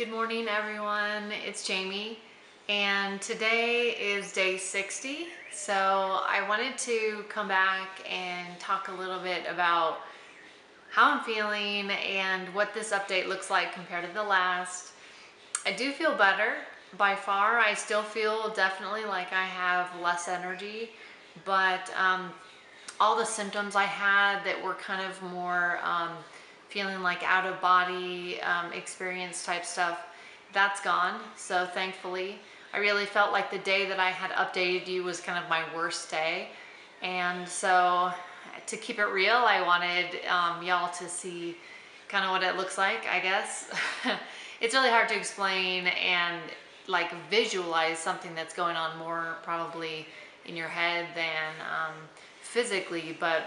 Good morning, everyone. It's Jamie, and today is day 60. So I wanted to come back and talk a little bit about how I'm feeling and what this update looks like compared to the last. I do feel better. By far, I still feel definitely like I have less energy, but um, all the symptoms I had that were kind of more um, feeling like out of body um, experience type stuff, that's gone. So thankfully, I really felt like the day that I had updated you was kind of my worst day. And so to keep it real, I wanted um, y'all to see kind of what it looks like, I guess. it's really hard to explain and like visualize something that's going on more probably in your head than um, physically, but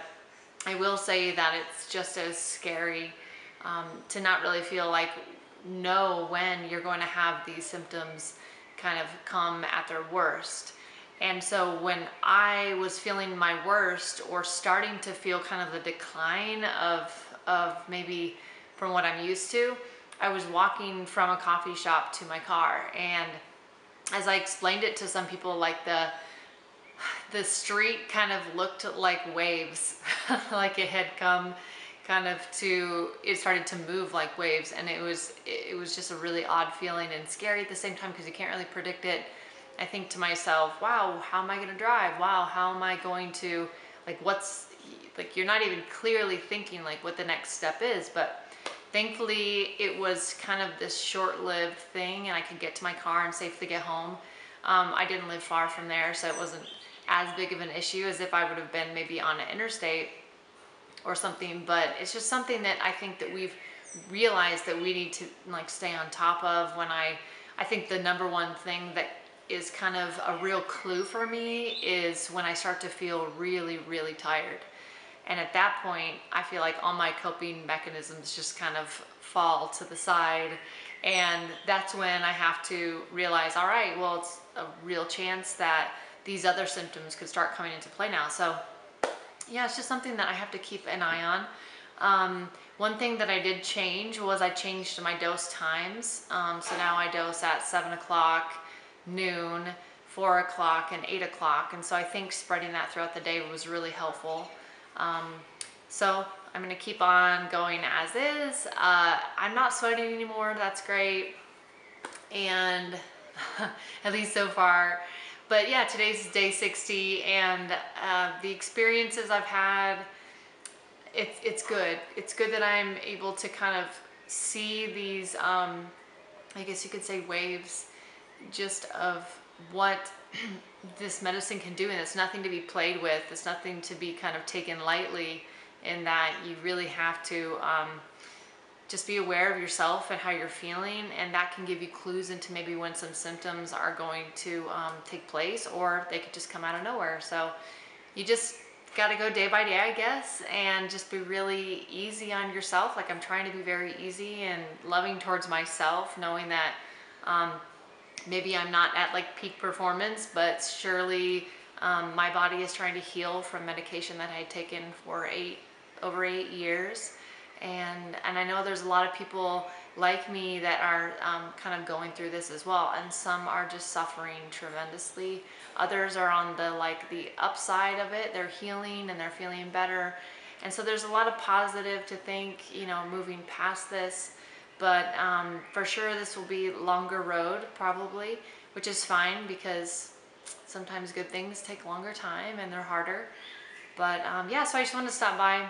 I will say that it's just as scary um, to not really feel like know when you're going to have these symptoms kind of come at their worst. And so when I was feeling my worst or starting to feel kind of the decline of, of maybe from what I'm used to, I was walking from a coffee shop to my car. And as I explained it to some people, like the, the street kind of looked like waves, like it had come kind of to it started to move like waves and it was it was just a really odd feeling and scary at the same time because you can't really predict it. I think to myself wow how am i going to drive? Wow how am i going to like what's like you're not even clearly thinking like what the next step is but thankfully it was kind of this short-lived thing and i could get to my car and safely get home. Um, i didn't live far from there so it wasn't as big of an issue as if i would have been maybe on an interstate or something, but it's just something that I think that we've realized that we need to like stay on top of when I, I think the number one thing that is kind of a real clue for me is when I start to feel really, really tired. And at that point, I feel like all my coping mechanisms just kind of fall to the side. And that's when I have to realize, all right, well, it's a real chance that these other symptoms could start coming into play now. So yeah, it's just something that I have to keep an eye on. Um, one thing that I did change was I changed my dose times. Um, so now I dose at 7 o'clock, noon, 4 o'clock, and 8 o'clock. And so I think spreading that throughout the day was really helpful. Um, so I'm to keep on going as is. Uh, I'm not sweating anymore. That's great. And at least so far, but yeah, today's day 60 and uh, the experiences I've had, it's, it's good. It's good that I'm able to kind of see these, um, I guess you could say waves just of what this medicine can do and it's nothing to be played with. It's nothing to be kind of taken lightly in that you really have to um, just be aware of yourself and how you're feeling and that can give you clues into maybe when some symptoms are going to um, take place or they could just come out of nowhere. So you just got to go day by day I guess and just be really easy on yourself. Like I'm trying to be very easy and loving towards myself knowing that um, maybe I'm not at like peak performance but surely um, my body is trying to heal from medication that I had taken for eight over eight years and and I know there's a lot of people like me that are um, kind of going through this as well and some are just suffering tremendously. Others are on the like the upside of it. They're healing and they're feeling better. And so there's a lot of positive to think you know moving past this but um, for sure this will be longer road probably which is fine because sometimes good things take longer time and they're harder. But um, yeah so I just want to stop by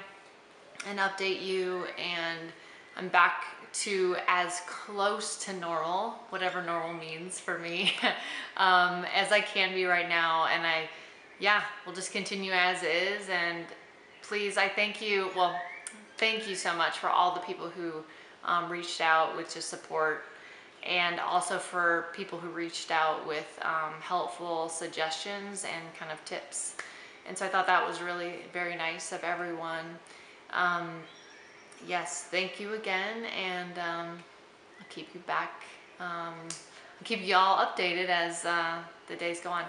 and update you and I'm back to as close to normal, whatever normal means for me, um, as I can be right now. And I, yeah, we'll just continue as is. And please, I thank you. Well, thank you so much for all the people who um, reached out with just support and also for people who reached out with um, helpful suggestions and kind of tips. And so I thought that was really very nice of everyone. Um, yes, thank you again, and um, I'll keep you back. Um, I'll keep y'all updated as uh, the days go on.